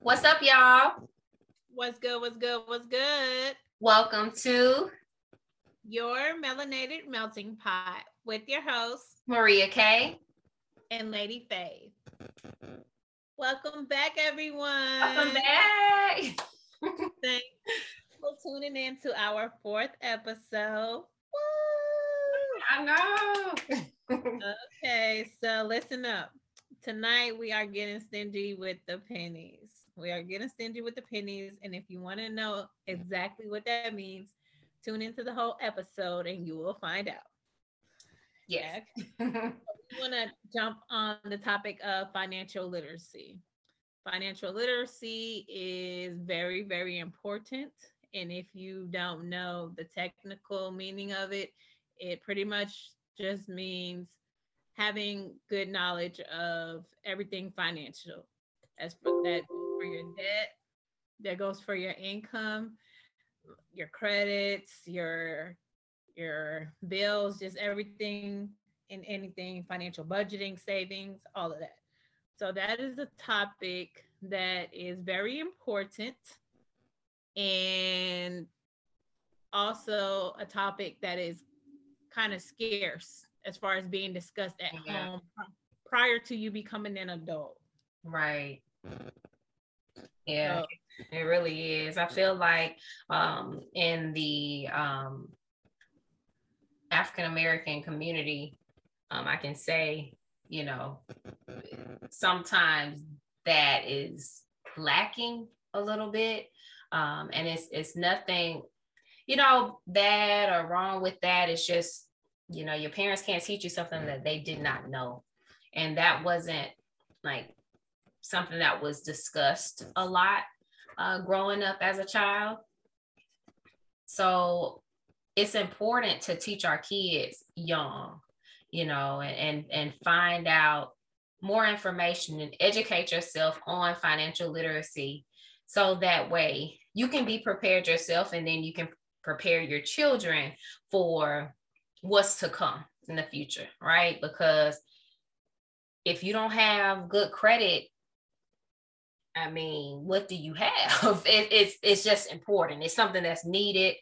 What's up, y'all? What's good? What's good? What's good? Welcome to your melanated melting pot with your host Maria K and Lady Faye. Welcome back, everyone. Welcome back. Thanks for tuning in to our fourth episode. Woo! I know. okay, so listen up. Tonight we are getting stingy with the pennies. We are getting stingy with the pennies. And if you want to know exactly what that means, tune into the whole episode and you will find out. Yeah. we want to jump on the topic of financial literacy. Financial literacy is very, very important. And if you don't know the technical meaning of it, it pretty much just means having good knowledge of everything financial. As for that for your debt, that goes for your income, your credits, your your bills, just everything and anything financial budgeting, savings, all of that. So that is a topic that is very important and also a topic that is kind of scarce as far as being discussed at yeah. home prior to you becoming an adult. Right. Yeah, so, it really is. I feel like um, in the um, African American community, um, I can say, you know, sometimes that is lacking a little bit. Um, and it's it's nothing, you know, bad or wrong with that. It's just, you know, your parents can't teach you something that they did not know. And that wasn't like something that was discussed a lot uh, growing up as a child. So it's important to teach our kids young, you know, and, and, and find out more information and educate yourself on financial literacy so that way you can be prepared yourself and then you can prepare your children for what's to come in the future, right? Because if you don't have good credit I mean, what do you have? It, it's it's just important. It's something that's needed,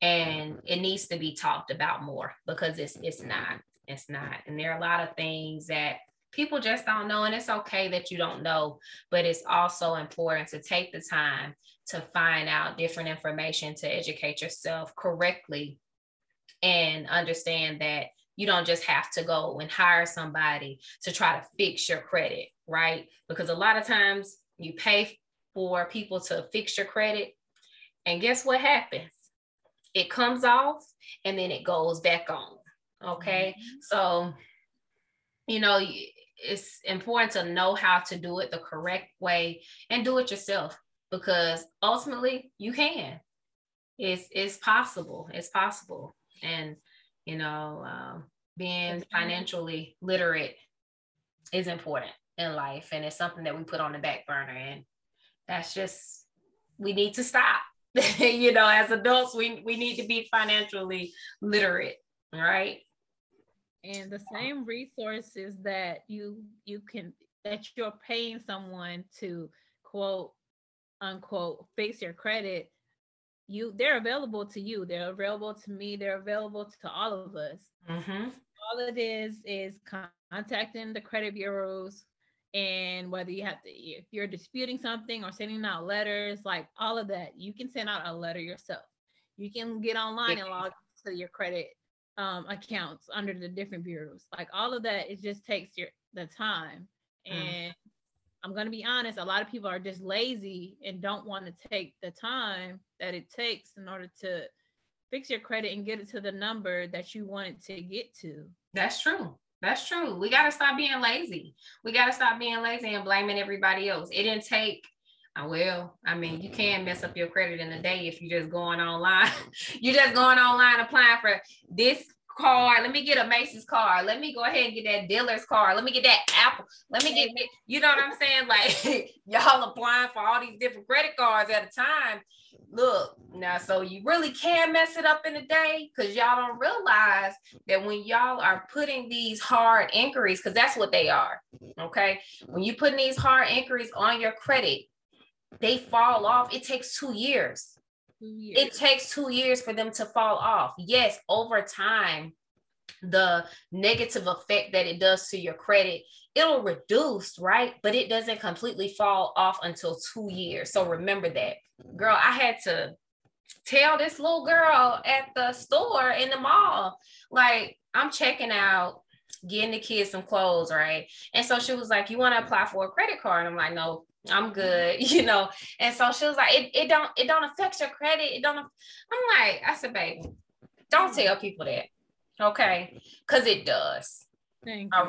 and it needs to be talked about more because it's it's not it's not. And there are a lot of things that people just don't know, and it's okay that you don't know, but it's also important to take the time to find out different information to educate yourself correctly and understand that you don't just have to go and hire somebody to try to fix your credit, right? Because a lot of times you pay for people to fix your credit. And guess what happens? It comes off and then it goes back on. Okay. Mm-hmm. So, you know, it's important to know how to do it the correct way and do it yourself because ultimately you can. It's, it's possible. It's possible. And, you know, um, being financially literate is important in life and it's something that we put on the back burner and that's just we need to stop. You know as adults we we need to be financially literate right? And the same resources that you you can that you're paying someone to quote unquote fix your credit you they're available to you they're available to me they're available to all of us mm-hmm. all it is is contacting the credit bureaus and whether you have to if you're disputing something or sending out letters like all of that you can send out a letter yourself you can get online and log to your credit um, accounts under the different bureaus like all of that it just takes your the time mm. and mm. I'm going to be honest a lot of people are just lazy and don't want to take the time that it takes in order to fix your credit and get it to the number that you want it to get to that's true that's true. We got to stop being lazy. We got to stop being lazy and blaming everybody else. It didn't take, I uh, will. I mean, you can mess up your credit in a day if you're just going online. you're just going online applying for this card. Let me get a Macy's card. Let me go ahead and get that Dillard's card. Let me get that Apple. Let me get, you know what I'm saying? Like y'all applying for all these different credit cards at a time look now so you really can mess it up in a day because y'all don't realize that when y'all are putting these hard inquiries because that's what they are okay when you're putting these hard inquiries on your credit they fall off. It takes two years. Two years. It takes two years for them to fall off. Yes, over time, the negative effect that it does to your credit it'll reduce right? But it doesn't completely fall off until two years. So remember that. Girl i had to tell this little girl at the store in the mall like i'm checking out getting the kids some clothes right? And so she was like you want to apply for a credit card? And i'm like no i'm good you know and so she was like it, it don't it don't affect your credit it don't i'm like i said baby don't tell people that Okay. Because it does. Thank All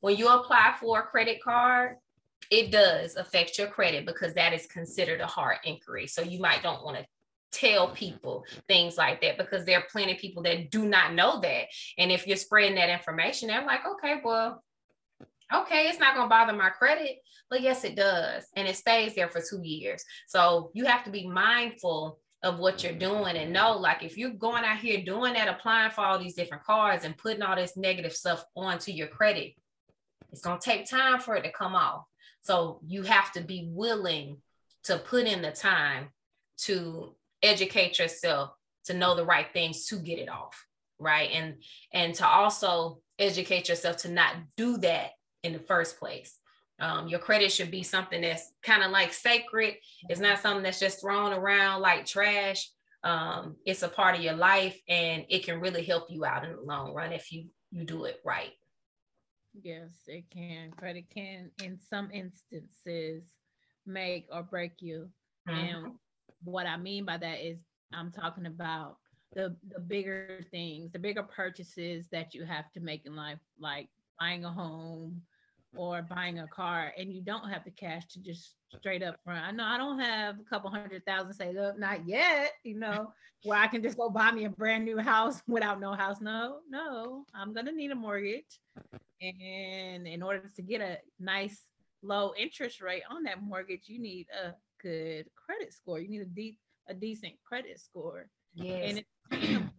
When you apply for a credit card, it does affect your credit because that is considered a hard inquiry. So you might don't want to tell people things like that because there are plenty of people that do not know that. And if you're spreading that information, they're like, okay, well, okay, it's not going to bother my credit. But yes, it does. And it stays there for two years. So you have to be mindful of what you're doing and know like if you're going out here doing that applying for all these different cards and putting all this negative stuff onto your credit it's going to take time for it to come off so you have to be willing to put in the time to educate yourself to know the right things to get it off right and and to also educate yourself to not do that in the first place um, your credit should be something that's kind of like sacred. It's not something that's just thrown around like trash. Um, it's a part of your life and it can really help you out in the long run if you you do it right. Yes, it can. Credit can, in some instances, make or break you. Mm-hmm. And what I mean by that is, I'm talking about the the bigger things, the bigger purchases that you have to make in life, like buying a home, or buying a car and you don't have the cash to just straight up front. I know I don't have a couple hundred thousand say, look, not yet, you know, where I can just go buy me a brand new house without no house. No, no, I'm gonna need a mortgage. And in order to get a nice low interest rate on that mortgage, you need a good credit score. You need a deep a decent credit score. Yes. And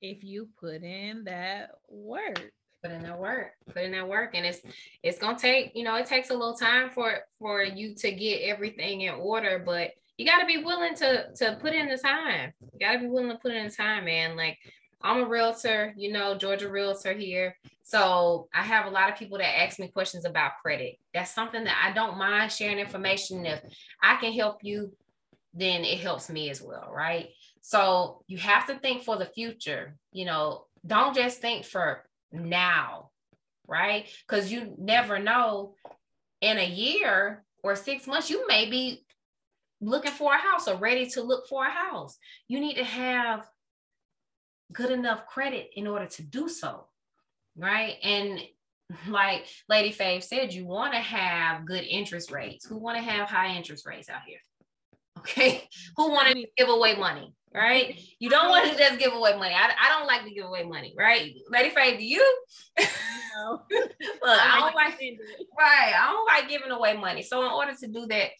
if you put in that work put in that work put in that work. And it's it's gonna take you know it takes a little time for for you to get everything in order but you got to be willing to to put in the time. You got to be willing to put in the time man. Like i'm a realtor you know georgia realtor here. So i have a lot of people that ask me questions about credit. That's something that i don't mind sharing information. If i can help you then it helps me as well right? So you have to think for the future. You know don't just think for now, right? Because you never know in a year or six months, you may be looking for a house or ready to look for a house. You need to have good enough credit in order to do so, right? And like Lady Faye said, you want to have good interest rates. Who want to have high interest rates out here? Okay. Who want to give away money? Right? You don't want to just give away money. I, I don't like to give away money, right? Lady Faye, do you? No. Look, I don't like right. I don't like giving away money. So in order to do that,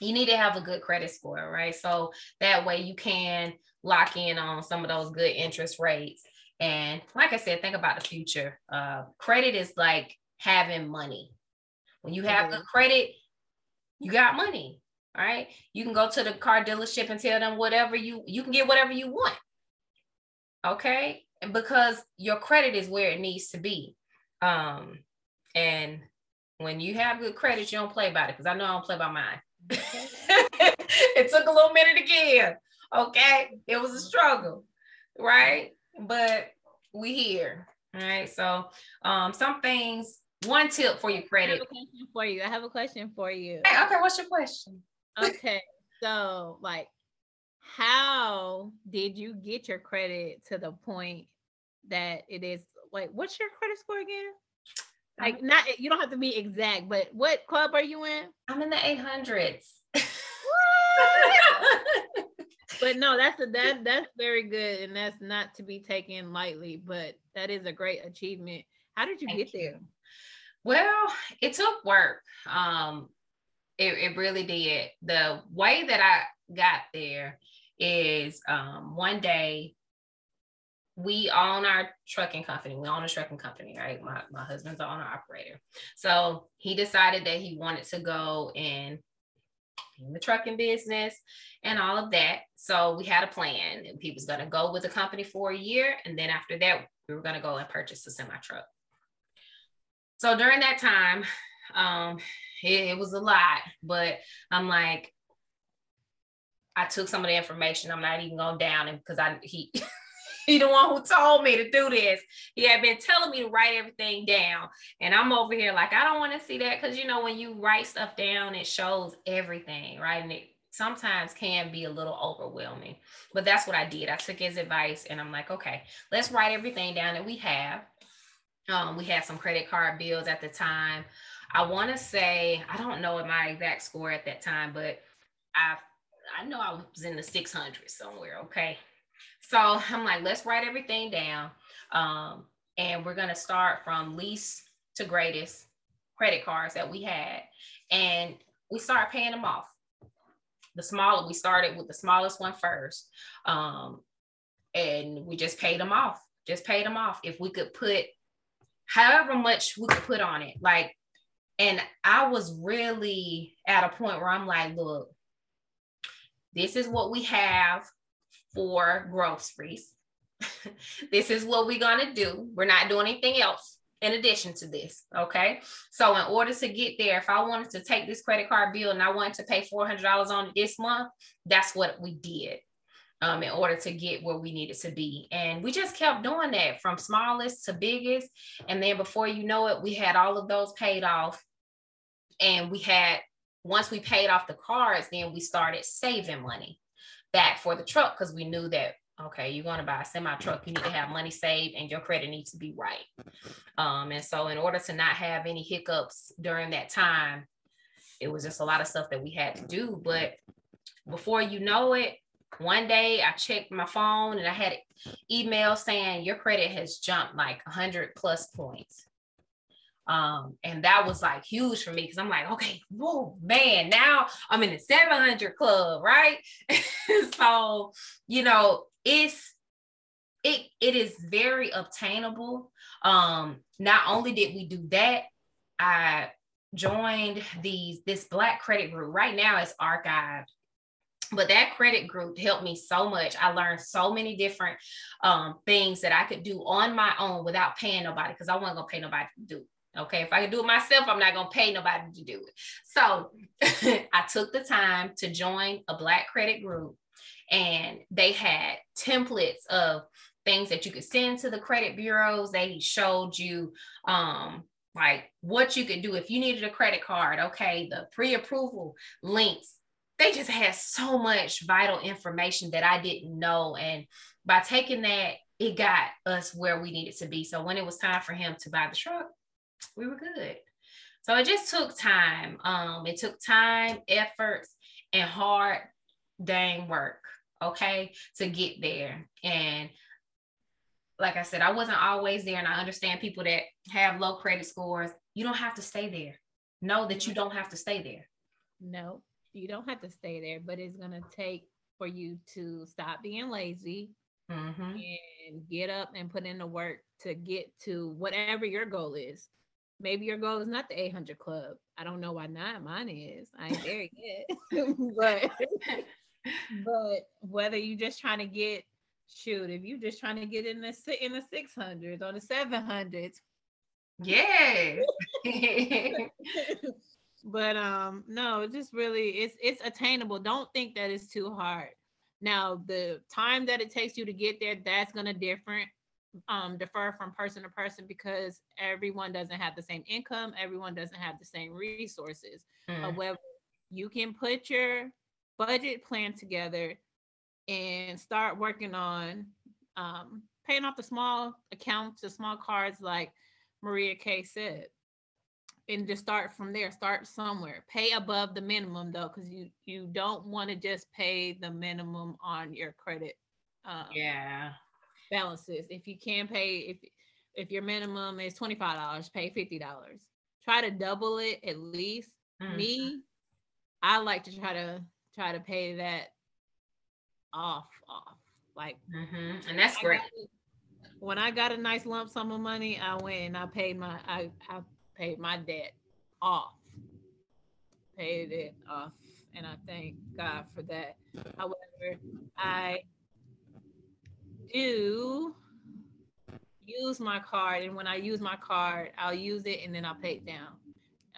you need to have a good credit score, right? So that way you can lock in on some of those good interest rates. And like I said, think about the future. Uh, credit is like having money. When you have good credit, you got money right? You can go to the car dealership and tell them whatever you you can get whatever you want. Okay? And because your credit is where it needs to be. Um and when you have good credit, you don't play about it because I know I don't play by mine. it took a little minute again. Okay. It was a struggle, right? But we here. All right. So um some things one tip for your credit. I have a question for you. I have a question for you. Hey, okay, what's your question? Okay. So, like, how did you get your credit to the point that it is? like, what's your credit score again? Like, not you don't have to be exact, but what club are you in? I'm in the 800s. but no, that's a, that that's very good, and that's not to be taken lightly. But that is a great achievement. How did you Thank get you. there? Well, it took work. Um, it, it really did. The way that I got there is um, one day we own our trucking company. We own a trucking company, right? My, my husband's an owner operator. So he decided that he wanted to go and in the trucking business and all of that. So we had a plan. He was going to go with the company for a year. And then after that, we were going to go and purchase a semi truck. So during that time, um, it, it was a lot, but I'm like, I took some of the information. I'm not even going down and because I he he the one who told me to do this. He had been telling me to write everything down. And I'm over here like, I don't want to see that. Cause you know, when you write stuff down, it shows everything, right? And it sometimes can be a little overwhelming. But that's what I did. I took his advice and I'm like, okay, let's write everything down that we have. Um, we had some credit card bills at the time. I want to say, I don't know my exact score at that time, but I I know I was in the 600 somewhere. Okay. So I'm like, let's write everything down. Um, and we're going to start from least to greatest credit cards that we had. And we start paying them off. The smaller, we started with the smallest one first. Um, and we just paid them off, just paid them off. If we could put however much we could put on it, like, and I was really at a point where I'm like, look, this is what we have for groceries. this is what we're going to do. We're not doing anything else in addition to this. Okay. So, in order to get there, if I wanted to take this credit card bill and I wanted to pay $400 on it this month, that's what we did um, in order to get where we needed to be. And we just kept doing that from smallest to biggest. And then before you know it, we had all of those paid off. And we had, once we paid off the cards, then we started saving money back for the truck because we knew that okay you're going to buy a semi truck you need to have money saved and your credit needs to be right um, and so in order to not have any hiccups during that time it was just a lot of stuff that we had to do but before you know it one day i checked my phone and i had an email saying your credit has jumped like 100 plus points um, and that was like huge for me because I'm like, okay, whoa, man, now I'm in the 700 club, right? so, you know, it's it it is very obtainable. Um, not only did we do that, I joined these this black credit group. Right now it's archived but that credit group helped me so much i learned so many different um, things that i could do on my own without paying nobody because i wasn't going to pay nobody to do Okay, if I can do it myself, I'm not gonna pay nobody to do it. So I took the time to join a Black credit group, and they had templates of things that you could send to the credit bureaus. They showed you um, like what you could do if you needed a credit card. Okay, the pre-approval links. They just had so much vital information that I didn't know, and by taking that, it got us where we needed to be. So when it was time for him to buy the truck, we were good. So it just took time. Um, it took time, efforts, and hard dang work, okay, to get there. And like I said, I wasn't always there, and I understand people that have low credit scores. You don't have to stay there. Know that you don't have to stay there. No, you don't have to stay there, but it's gonna take for you to stop being lazy mm-hmm. and get up and put in the work to get to whatever your goal is maybe your goal is not the 800 club. I don't know why not. Mine is. I ain't there yet. but but whether you're just trying to get shoot, if you're just trying to get in the in the 600s or the 700s. Yeah. but um no, just really it's it's attainable. Don't think that it's too hard. Now, the time that it takes you to get there, that's going to different um, differ from person to person because everyone doesn't have the same income, everyone doesn't have the same resources. Mm. However, you can put your budget plan together and start working on um, paying off the small accounts, the small cards, like Maria K said, and just start from there. Start somewhere. Pay above the minimum though, because you you don't want to just pay the minimum on your credit. Um, yeah balances. If you can pay, if if your minimum is twenty five dollars, pay fifty dollars. Try to double it at least. Mm. Me, I like to try to try to pay that off off like, mm-hmm. and that's great. when I got a nice lump sum of money, I went and I paid my I I paid my debt off. paid it off, and I thank God for that. However, I do use my card, and when I use my card, I'll use it and then I'll pay it down,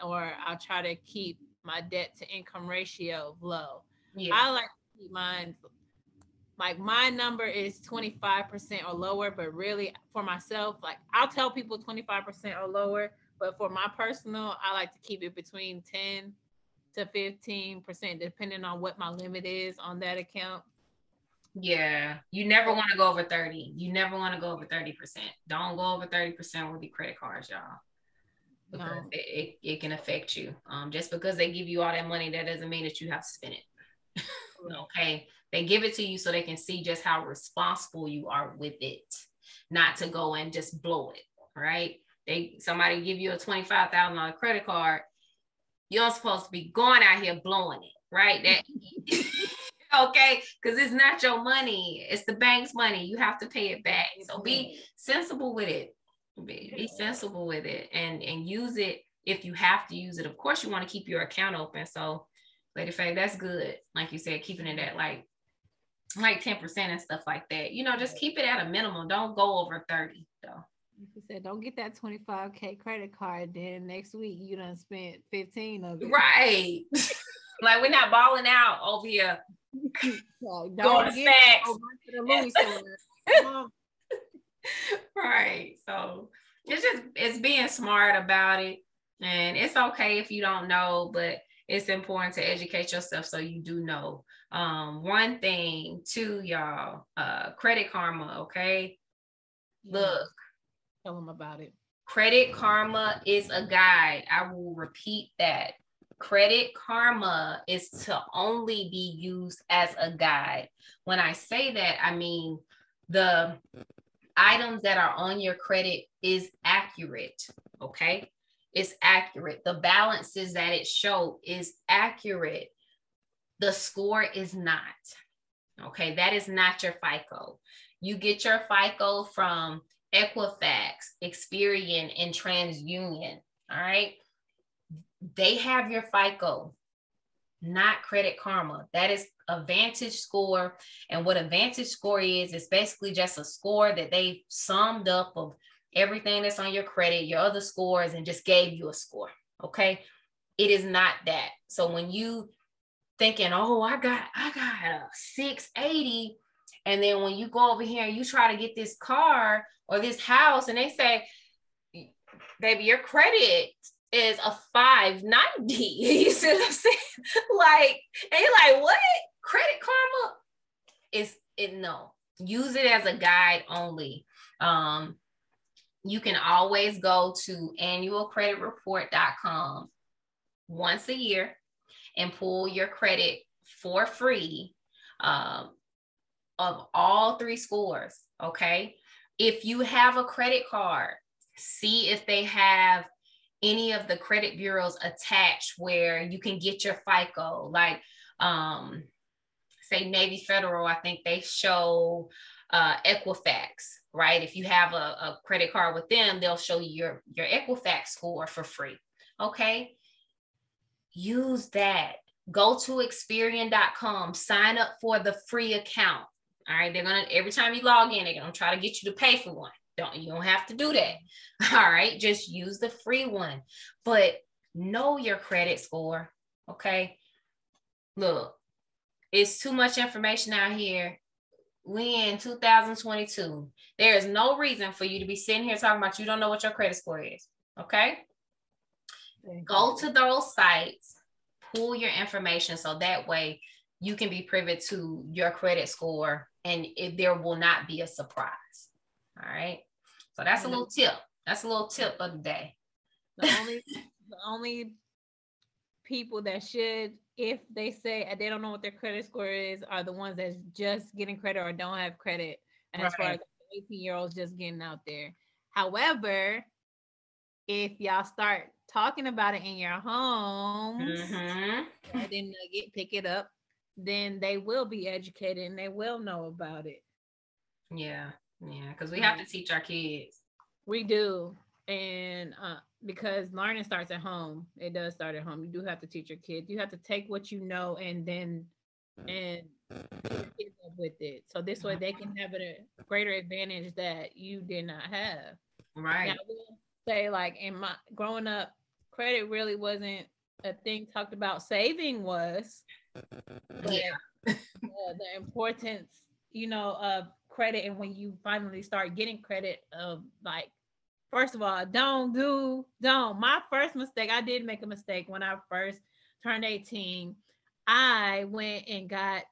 or I'll try to keep my debt to income ratio low. Yeah. I like to keep mine like my number is 25% or lower, but really for myself, like I'll tell people 25% or lower, but for my personal, I like to keep it between 10 to 15%, depending on what my limit is on that account. Yeah, you never want to go over 30. You never want to go over 30%. Don't go over 30% with the credit cards, y'all. Because no. it, it, it, can affect you. Um, just because they give you all that money, that doesn't mean that you have to spend it. okay. They give it to you so they can see just how responsible you are with it, not to go and just blow it, right? They somebody give you a $25,000 credit card, you're supposed to be going out here blowing it, right? That okay, because it's not your money, it's the bank's money. You have to pay it back. So be sensible with it. Be, be sensible with it and and use it if you have to use it. Of course, you want to keep your account open. So, Lady Faye, that's good. Like you said, keeping it at like like 10% and stuff like that. You know, just keep it at a minimum. Don't go over 30 though. You said don't get that 25k credit card. Then next week you done spent 15 of it. Right. like we're not balling out over here. like, don't get right. So it's just it's being smart about it. And it's okay if you don't know, but it's important to educate yourself so you do know. Um, one thing too, y'all, uh, credit karma, okay? Look. Tell them about it. Credit karma is a guide. I will repeat that. Credit karma is to only be used as a guide. When I say that, I mean the items that are on your credit is accurate, okay? It's accurate. The balances that it show is accurate. The score is not. Okay, that is not your FICO. You get your FICO from Equifax, Experian, and TransUnion. All right. They have your FICO, not Credit Karma. That is a Vantage score. And what a Vantage score is, is basically just a score that they summed up of everything that's on your credit, your other scores, and just gave you a score. Okay. It is not that. So when you thinking, oh, I got, I got a 680. And then when you go over here and you try to get this car or this house, and they say, baby, your credit is a 590. you see what I'm saying? like, and you're like, what? Credit karma is it no. Use it as a guide only. Um, you can always go to annualcreditreport.com once a year and pull your credit for free um, of all three scores. Okay. If you have a credit card, see if they have any of the credit bureaus attached where you can get your FICO, like um, say Navy Federal, I think they show uh, Equifax, right? If you have a, a credit card with them, they'll show you your, your Equifax score for free. Okay. Use that. Go to Experian.com, sign up for the free account. All right. They're going to, every time you log in, they're going to try to get you to pay for one. Don't, you don't have to do that. All right. Just use the free one, but know your credit score. Okay. Look, it's too much information out here we in 2022. There is no reason for you to be sitting here talking about you don't know what your credit score is. Okay. Go to those sites, pull your information so that way you can be privy to your credit score and it, there will not be a surprise. All right. So that's a little tip. That's a little tip of the day. The only the only people that should if they say they don't know what their credit score is, are the ones that's just getting credit or don't have credit. And right. as far as 18 year olds just getting out there. However, if y'all start talking about it in your homes, mm-hmm. then get pick it up, then they will be educated and they will know about it. Yeah, yeah, because we have to teach our kids. We do, and uh, because learning starts at home. It does start at home. You do have to teach your kids. You have to take what you know and then and with it. So this way they can have a greater advantage that you did not have. Right. Now, I will say like in my growing up, credit really wasn't a thing talked about. Saving was. Yeah. the, the importance, you know, of credit and when you finally start getting credit of like first of all, don't do, don't. My first mistake, I did make a mistake when I first turned 18. I went and got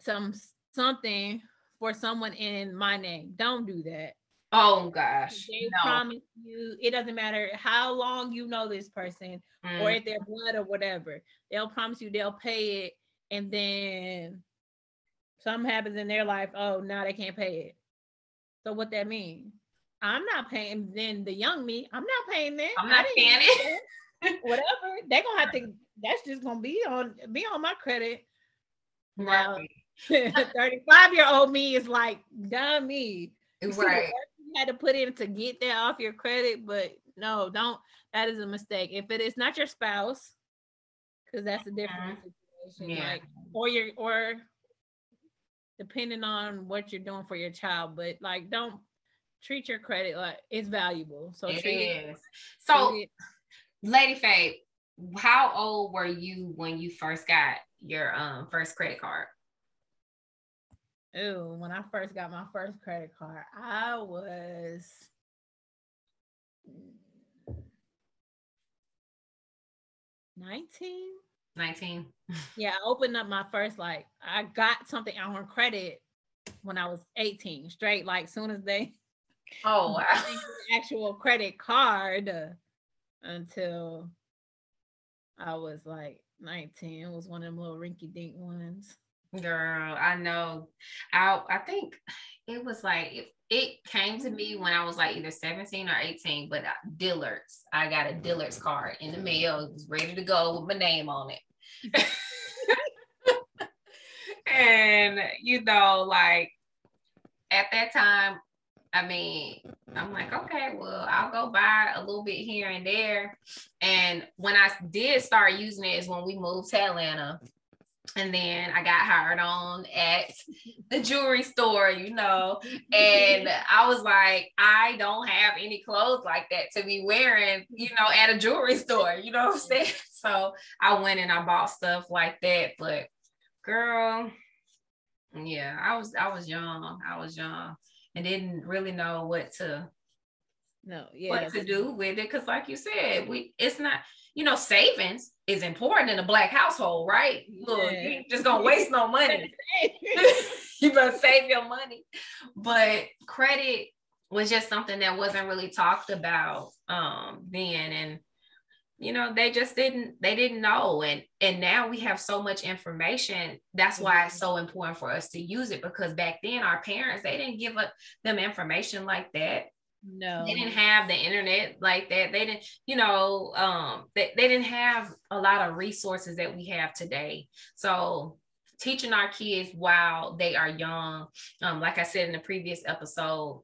some something for someone in my name. Don't do that. Oh gosh. They no. promise you it doesn't matter how long you know this person mm. or if they're blood or whatever. They'll promise you they'll pay it and then something happens in their life. Oh, now they can't pay it. So what that mean? I'm not paying. Then the young me, I'm not paying that. I'm not paying it. Whatever. They're gonna have to. That's just gonna be on be on my credit. Right. 35 year old me is like dumb me. right. Had to put in to get that off your credit, but no, don't. That is a mistake. If it is not your spouse, because that's a different mm-hmm. situation. Yeah. Like, or your or depending on what you're doing for your child, but like don't treat your credit like it's valuable. So it treat is. It, so treat it. Lady Faye, how old were you when you first got your um first credit card? Oh, when I first got my first credit card, I was 19. 19. yeah, I opened up my first like I got something on credit when I was 18, straight like soon as they oh wow actual credit card uh, until I was like 19. It was one of them little rinky dink ones. Girl, I know. I I think it was like it, it, came to me when I was like either 17 or 18, but uh, Dillard's. I got a Dillard's card in the mail. It was ready to go with my name on it. and you know, like at that time, I mean, I'm like, okay, well, I'll go buy a little bit here and there. And when I did start using it is when we moved to Atlanta and then I got hired on at the jewelry store, you know, and I was like, I don't have any clothes like that to be wearing, you know, at a jewelry store, you know what I'm saying? So I went and I bought stuff like that, but girl, yeah, I was I was young, I was young, and didn't really know what to no, yeah, what to do with it because, like you said, we it's not you know savings is important in a black household, right? Look, yeah. you just gonna waste no money. you better save your money. But credit was just something that wasn't really talked about um then. And you know, they just didn't they didn't know. And and now we have so much information. That's why it's so important for us to use it because back then our parents they didn't give up them information like that no. They didn't have the internet like that. They didn't you know um they, they didn't have a lot of resources that we have today. So teaching our kids while they are young um like i said in the previous episode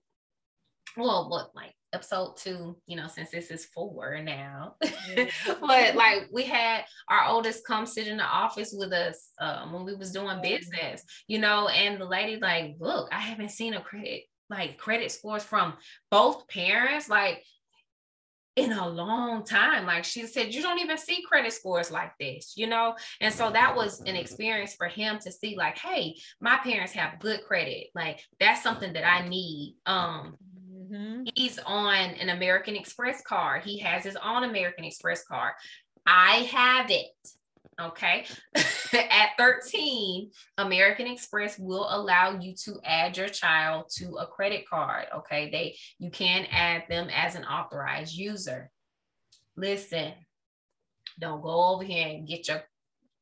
well what like episode two, you know, since this is four now. but like we had our oldest come sit in the office with us um, when we was doing business, you know, and the lady like, look, I haven't seen a credit like credit scores from both parents like in a long time. Like she said you don't even see credit scores like this you know? And so that was an experience for him to see like hey my parents have good credit. Like that's something that i need. Um mm-hmm. he's on an american express card. He has his own american express card. I have it Okay. At 13, American Express will allow you to add your child to a credit card. Okay. They you can add them as an authorized user. Listen, don't go over here and get your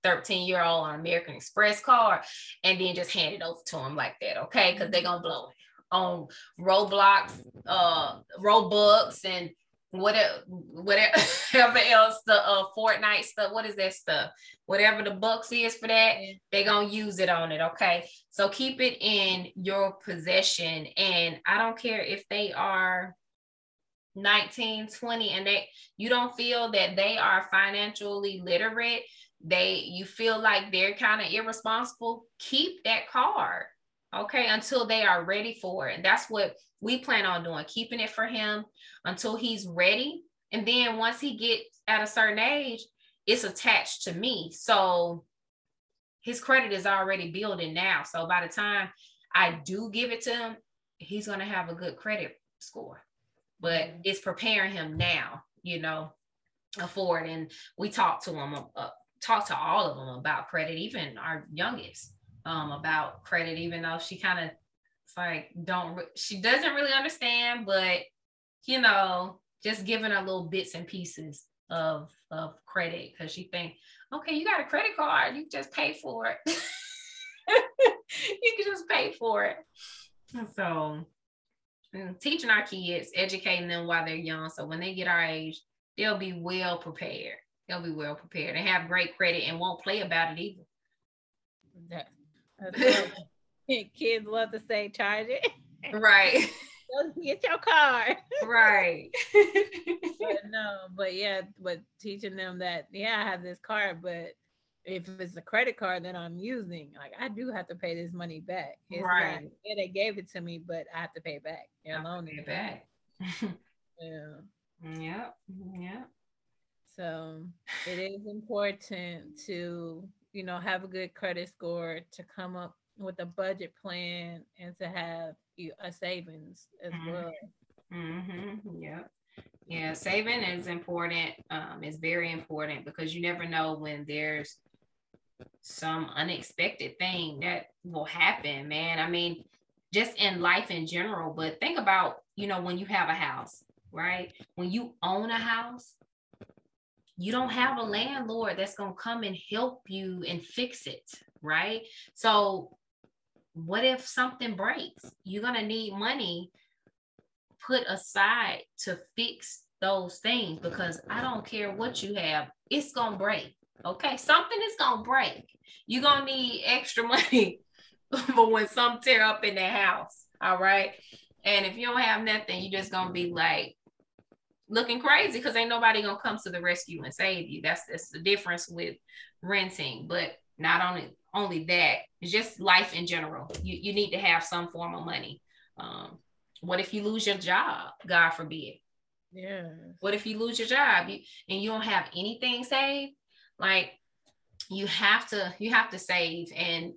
13 year old on American Express card and then just hand it over to them like that. Okay. Because they're gonna blow it on Roblox, uh Robux and whatever whatever else the uh Fortnite stuff. What is that stuff? Whatever the bucks is for that, they're gonna use it on it. Okay. So keep it in your possession. And I don't care if they are 19, 20, and they you don't feel that they are financially literate, they you feel like they're kind of irresponsible, keep that card. Okay, until they are ready for it. and That's what we plan on doing, keeping it for him until he's ready. And then once he gets at a certain age, it's attached to me. So his credit is already building now. So by the time I do give it to him, he's going to have a good credit score. But mm-hmm. it's preparing him now, you know, for it. And we talk to him, uh, talk to all of them about credit, even our youngest um, about credit, even though she kind of it's like don't she doesn't really understand, but you know, just giving her little bits and pieces of of credit because she think, okay, you got a credit card, you just pay for it. you can just pay for it. So mm, teaching our kids, educating them while they're young. So when they get our age, they'll be well prepared. They'll be well prepared and have great credit and won't play about it either. That, kids love to say charge it. Right. Get your card. Right. but no, but yeah, but teaching them that, yeah, I have this card, but if it's a credit card that I'm using, like I do have to pay this money back. It's right. Like, yeah, they gave it to me, but I have to pay back. You're loan it back. yeah. Yep. Yep. So it is important to, you know, have a good credit score, to come up with a budget plan, and to have a savings as mm-hmm. well. Mm-hmm. Yep. Yeah, saving is important. Um, it's very important because you never know when there's some unexpected thing that will happen, man. I mean, just in life in general, but think about, you know, when you have a house, right? When you own a house, you don't have a landlord that's going to come and help you and fix it, right? So, what if something breaks? You're going to need money put aside to fix those things because I don't care what you have, it's going to break. Okay, something is going to break. You're going to need extra money for when some tear up in the house. All right. And if you don't have nothing, you're just going to be like, looking crazy because ain't nobody gonna come to the rescue and save you. That's that's the difference with renting. But not only only that, it's just life in general. You you need to have some form of money. Um, what if you lose your job? God forbid. Yeah. What if you lose your job you, and you don't have anything saved? Like you have to you have to save and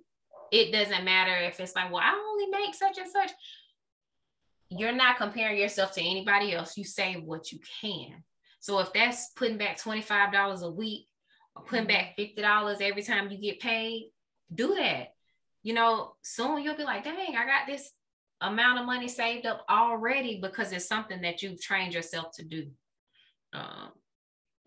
it doesn't matter if it's like, well, I only make such and such you're not comparing yourself to anybody else. You save what you can. So if that's putting back $25 a week or putting back $50 every time you get paid, do that. You know, soon you'll be like, dang, I got this amount of money saved up already because it's something that you've trained yourself to do. Um,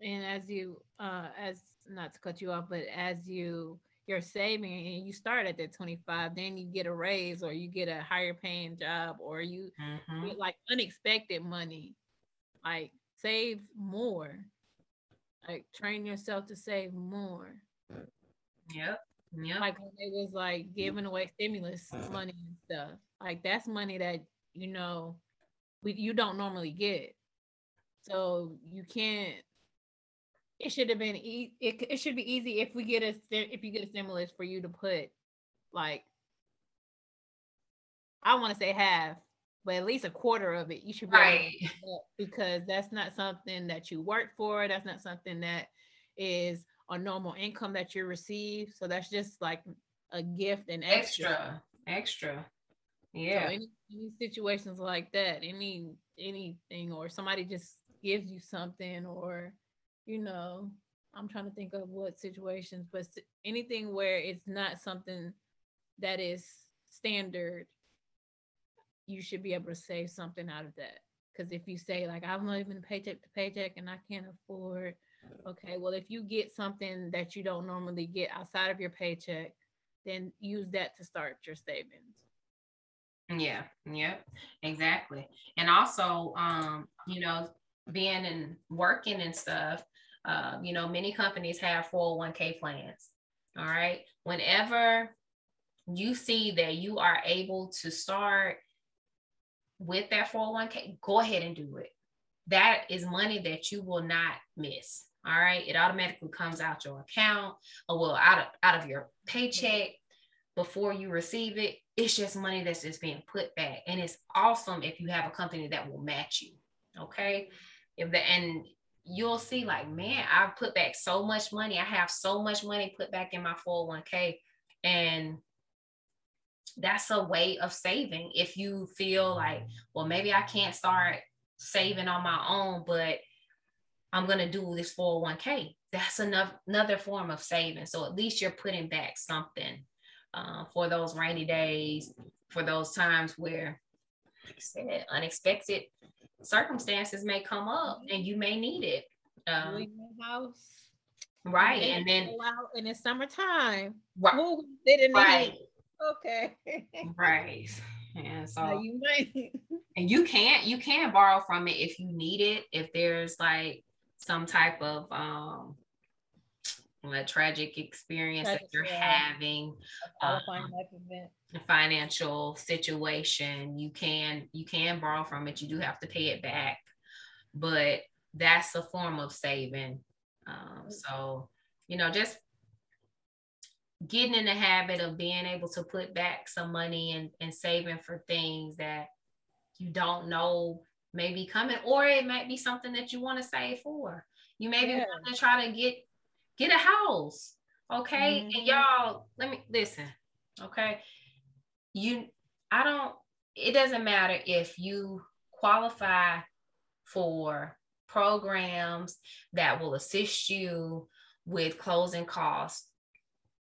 and as you, uh, as not to cut you off, but as you you're saving and you start at that 25 then you get a raise or you get a higher paying job or you mm-hmm. get like unexpected money like save more like train yourself to save more yep yep. Like when it was like giving away stimulus uh-huh. money and stuff. Like that's money that you know we, you don't normally get. So you can't it should have been e- it, it should be easy if we get a if you get a stimulus for you to put like I want to say half, but at least a quarter of it you should be right. because that's not something that you work for. That's not something that is a normal income that you receive. So that's just like a gift and extra, extra. extra. Yeah. So any, any situations like that, any anything, or somebody just gives you something, or you know, I'm trying to think of what situations, but anything where it's not something that is standard, you should be able to save something out of that. Because if you say, like, I'm not even paycheck to paycheck and I can't afford, okay, well, if you get something that you don't normally get outside of your paycheck, then use that to start your savings. Yeah, yep, exactly. And also, um, you know, being and working and stuff, um, you know, many companies have 401k plans. All right. Whenever you see that you are able to start with that 401k, go ahead and do it. that is money that you will not miss. All right. It automatically comes out your account or well out of out of your paycheck before you receive it. It's just money that's just being put back. And it's awesome if you have a company that will match you. Okay. If the and you'll see like, man, I've put back so much money. I have so much money put back in my 401k. And that's a way of saving. If you feel like, well, maybe I can't start saving on my own, but I'm going to do this 401k. That's another, another form of saving. So at least you're putting back something uh, for those rainy days, for those times where, like said, unexpected circumstances may come up and you may need it. Um, house. Right. And, then out in the summertime. Right. right. Okay. right. And so you might and you can't you can borrow from it if you need it, if there's like some type of um a tragic experience that you're having um, financial situation you can you can borrow from it you do have to pay it back but that's a form of saving um, so you know just getting in the habit of being able to put back some money and, and saving for things that you don't know may be coming or it might be something that you want to save for. You maybe yeah. want to try to get get a house okay? Mm-hmm. and y'all let me listen okay? You i don't it doesn't matter if you qualify for programs that will assist you with closing costs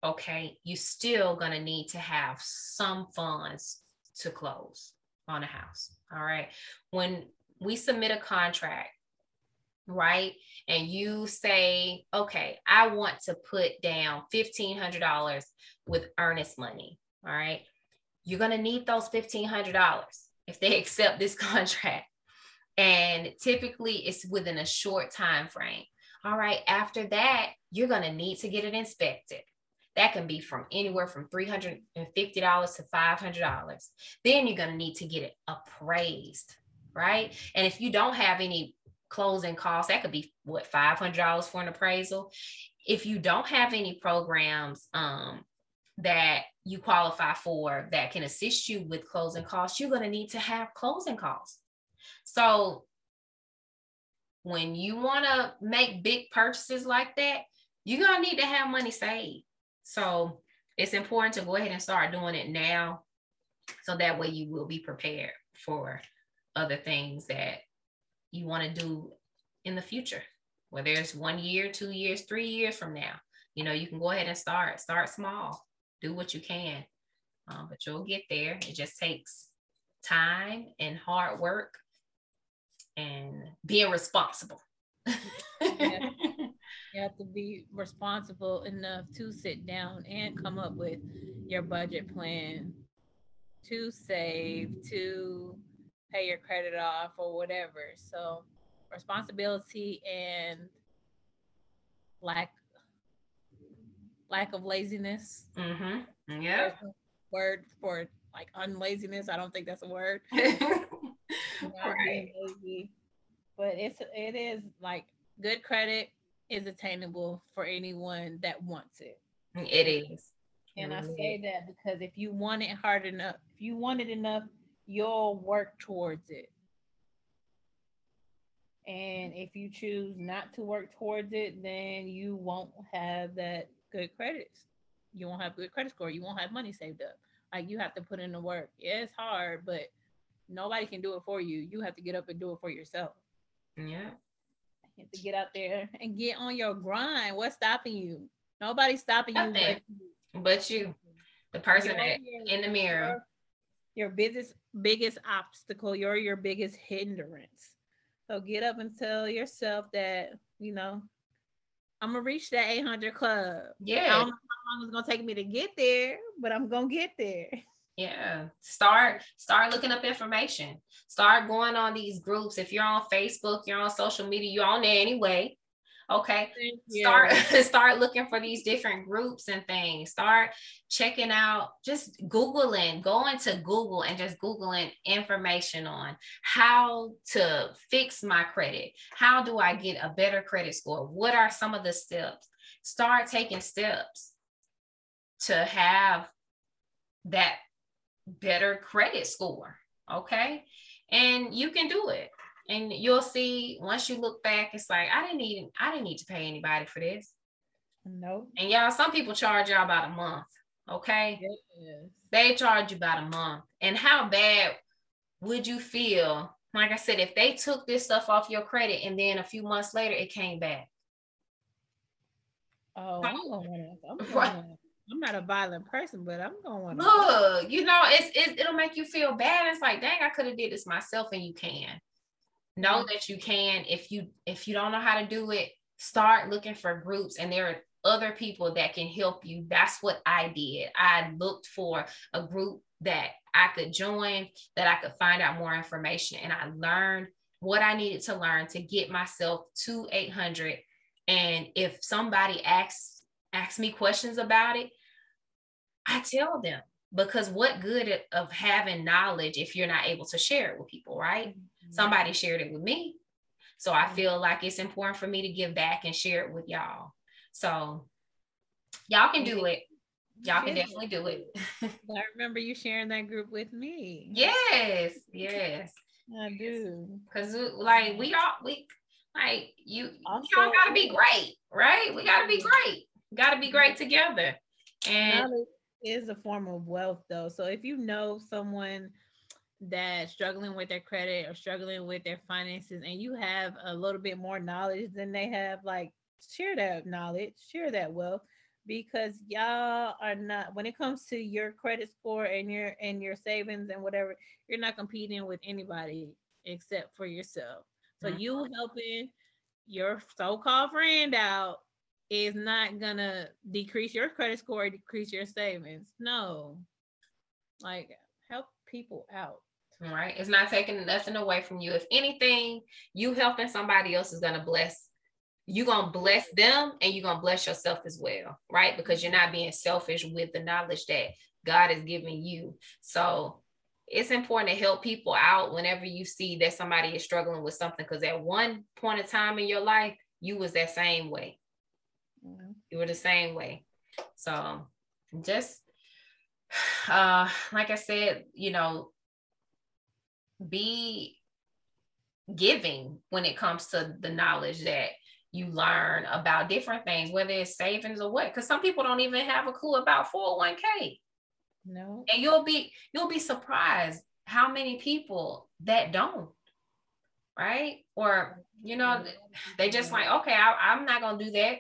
okay? You're still going to need to have some funds to close on a house all right? When we submit a contract right? And you say, okay, I want to put down $1,500 with earnest money, all right? You're going to need those $1,500 if they accept this contract. And typically it's within a short time frame. All right, after that, you're going to need to get it inspected. That can be from anywhere from $350 to $500. Then you're going to need to get it appraised, right? And if you don't have any closing costs. That could be what $500 for an appraisal. If you don't have any programs um, that you qualify for that can assist you with closing costs, you're going to need to have closing costs. So when you want to make big purchases like that, you're going to need to have money saved. So it's important to go ahead and start doing it now so that way you will be prepared for other things that you want to do in the future, whether it's one year, two years, three years from now. You know, you can go ahead and start, start small, do what you can, um, but you'll get there. It just takes time and hard work and being responsible. You have to be responsible enough to sit down and come up with your budget plan to save, to pay your credit off or whatever. So responsibility and lack lack of laziness. Mm-hmm. Yeah. Word for like unlaziness. I don't think that's a word. right. But it's it is like good credit is attainable for anyone that wants it. It is. And I say that because if you want it hard enough, if you want it enough, you'll work towards it. And if you choose not to work towards it, then you won't have that good credit. You won't have good credit score. You won't have money saved up. Like you have to put in the work. Yeah, it's hard, but nobody can do it for you. You have to get up and do it for yourself. Yeah. You have to get out there and get on your grind. What's stopping you? Nobody's stopping you but you. But you. The person that in the mirror your biggest biggest obstacle, you're your biggest hindrance. So get up and tell yourself that, you know, I'm gonna reach that 800 club. Yeah. I don't know how long it's gonna take me to get there, but I'm gonna get there. Yeah. Start start looking up information. Start going on these groups. If you're on Facebook, you're on social media, you're on there anyway. Okay. Start start looking for these different groups and things. Start checking out, just Googling, going to Google and just Googling information on how to fix my credit. How do I get a better credit score? What are some of the steps? Start taking steps to have that better credit score. Okay. And you can do it and you'll see once you look back, it's like I didn't need I didn't need to pay anybody for this. No. And y'all, some people charge y'all about a month. Okay. Yes. They charge you about a month. And how bad would you feel? Like I said, if they took this stuff off your credit and then a few months later it came back. Oh, I'm going I'm, right. I'm not a violent person, but I'm going. Look, you know, it's, it's it'll make you feel bad. It's like, dang, I could have did this myself, and you can know that you can. If you if you don't know how to do it start looking for groups and there are other people that can help you. That's what i did. I looked for a group that i could join that i could find out more information and i learned what i needed to learn to get myself to 800 and if somebody asks asks me questions about it i tell them because what good of having knowledge if you're not able to share it with people right? mm-hmm. Somebody shared it with me. So i mm-hmm. feel like it's important for me to give back and share it with y'all. So y'all can do it. Y'all can definitely do it. I remember you sharing that group with me. Yes yes. I do. Because like we all we like you also, y'all gotta be great right? We gotta be great. Gotta be great together. And is a form of wealth though. So if you know someone that's struggling with their credit or struggling with their finances and you have a little bit more knowledge than they have, like share that knowledge, share that wealth because y'all are not when it comes to your credit score and your and your savings and whatever, you're not competing with anybody except for yourself. So mm-hmm. you helping your so-called friend out is not gonna decrease your credit score, decrease your savings. No, like help people out. Right. It's not taking nothing away from you. If anything, you helping somebody else is gonna bless. You're gonna bless them and you're gonna bless yourself as well, right? Because you're not being selfish with the knowledge that God is giving you. So it's important to help people out whenever you see that somebody is struggling with something because at one point in time in your life you was that same way Mm-hmm. You were the same way. So just uh like I said, you know, be giving when it comes to the knowledge that you learn about different things, whether it's savings or what. Because some people don't even have a clue about 401k. No. And you'll be you'll be surprised how many people that don't. Right. Or, you know, mm-hmm. they just like, okay, I, I'm not gonna do that.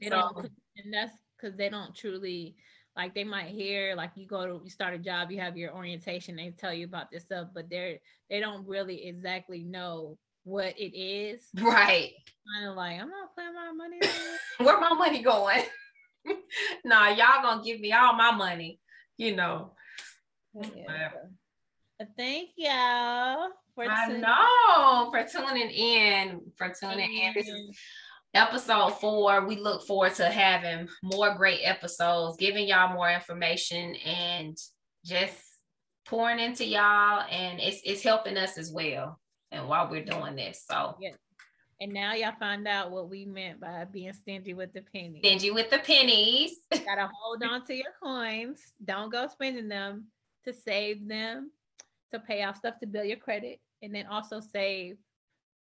They don't, and that's because they don't truly like they might hear like you go to you start a job, you have your orientation, they tell you about this stuff, but they're they don't really exactly know what it is. Right. Kind of like I'm not playing my money. Where my money going? nah, y'all gonna give me all my money, you know. Yeah. Thank y'all for I know for tuning in, for tuning in. This is episode four, we look forward to having more great episodes, giving y'all more information and just pouring into y'all. And it's it's helping us as well. And while we're doing this. So yeah. And now y'all find out what we meant by being stingy with the pennies. Stingy with the pennies. Gotta hold on to your coins. Don't go spending them to save them, to pay off stuff to build your credit, and then also save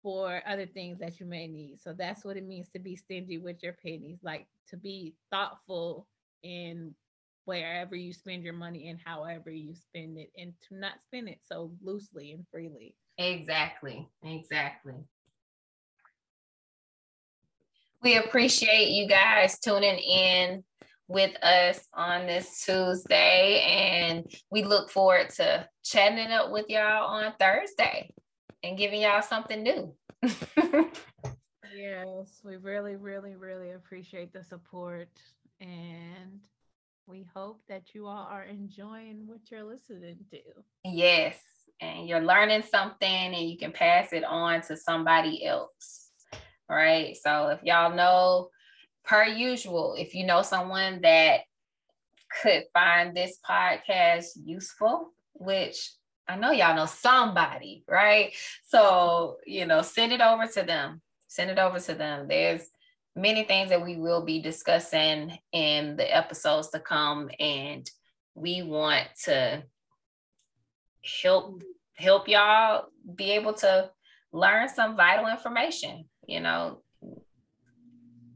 for other things that you may need. So that's what it means to be stingy with your pennies, like to be thoughtful in wherever you spend your money and however you spend it and to not spend it so loosely and freely. Exactly. Exactly. We appreciate you guys tuning in with us on this Tuesday and we look forward to chatting it up with y'all on Thursday and giving y'all something new. yes, we really, really, really appreciate the support. And we hope that you all are enjoying what you're listening to. Yes. And you're learning something and you can pass it on to somebody else. right? So if y'all know, per usual, if you know someone that could find this podcast useful, which I know y'all know somebody, right? So, you know, send it over to them. Send it over to them. There's many things that we will be discussing in the episodes to come and we want to help help y'all be able to learn some vital information, you know.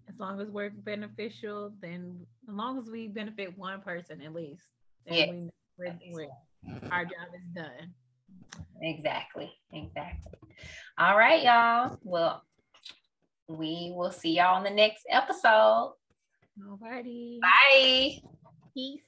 As long as we're beneficial, then as long as we benefit one person at least, then yes. we, we're, we're our job is done. Exactly. Exactly. All right, y'all. Well, we will see y'all on the next episode. Alrighty. Bye. Peace.